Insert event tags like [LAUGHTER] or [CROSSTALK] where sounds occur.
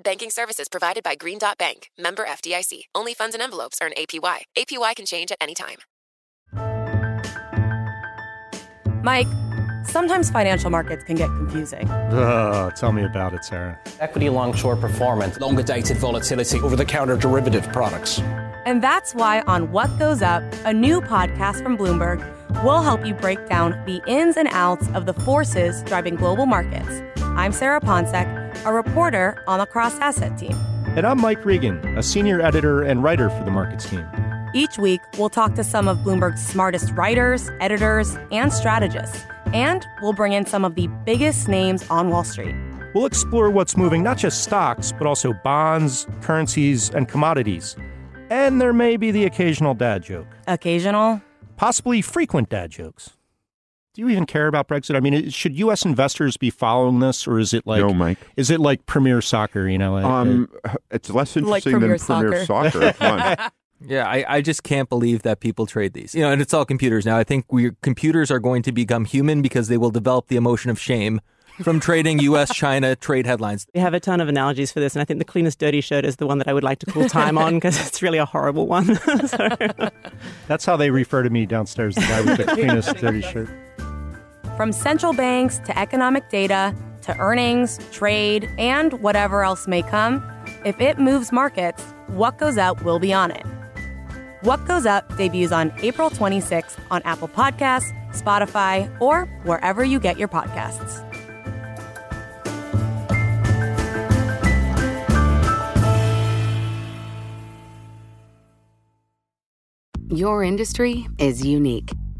Banking services provided by Green Dot Bank, member FDIC. Only funds and envelopes earn APY. APY can change at any time. Mike, sometimes financial markets can get confusing. Ugh, tell me about it, Sarah. Equity long short performance, longer dated volatility, over the counter derivative products. And that's why on What Goes Up, a new podcast from Bloomberg, we'll help you break down the ins and outs of the forces driving global markets. I'm Sarah Ponczek, a reporter on the cross asset team. And I'm Mike Regan, a senior editor and writer for the markets team. Each week, we'll talk to some of Bloomberg's smartest writers, editors, and strategists. And we'll bring in some of the biggest names on Wall Street. We'll explore what's moving not just stocks, but also bonds, currencies, and commodities. And there may be the occasional dad joke. Occasional? Possibly frequent dad jokes. Do you even care about Brexit? I mean, should U.S. investors be following this, or is it like no, Mike? Is it like Premier Soccer? You know, um, it's less interesting like than Premier Premier Soccer. Soccer. [LAUGHS] Yeah, I, I just can't believe that people trade these. You know, and it's all computers now. I think we computers are going to become human because they will develop the emotion of shame from trading U.S. China trade headlines. We have a ton of analogies for this, and I think the cleanest dirty shirt is the one that I would like to call time on because it's really a horrible one. so. [LAUGHS] That's how they refer to me downstairs. The guy with the cleanest dirty shirt. From central banks to economic data to earnings, trade, and whatever else may come, if it moves markets, what goes up will be on it. What Goes Up debuts on April 26th on Apple Podcasts, Spotify, or wherever you get your podcasts. Your industry is unique.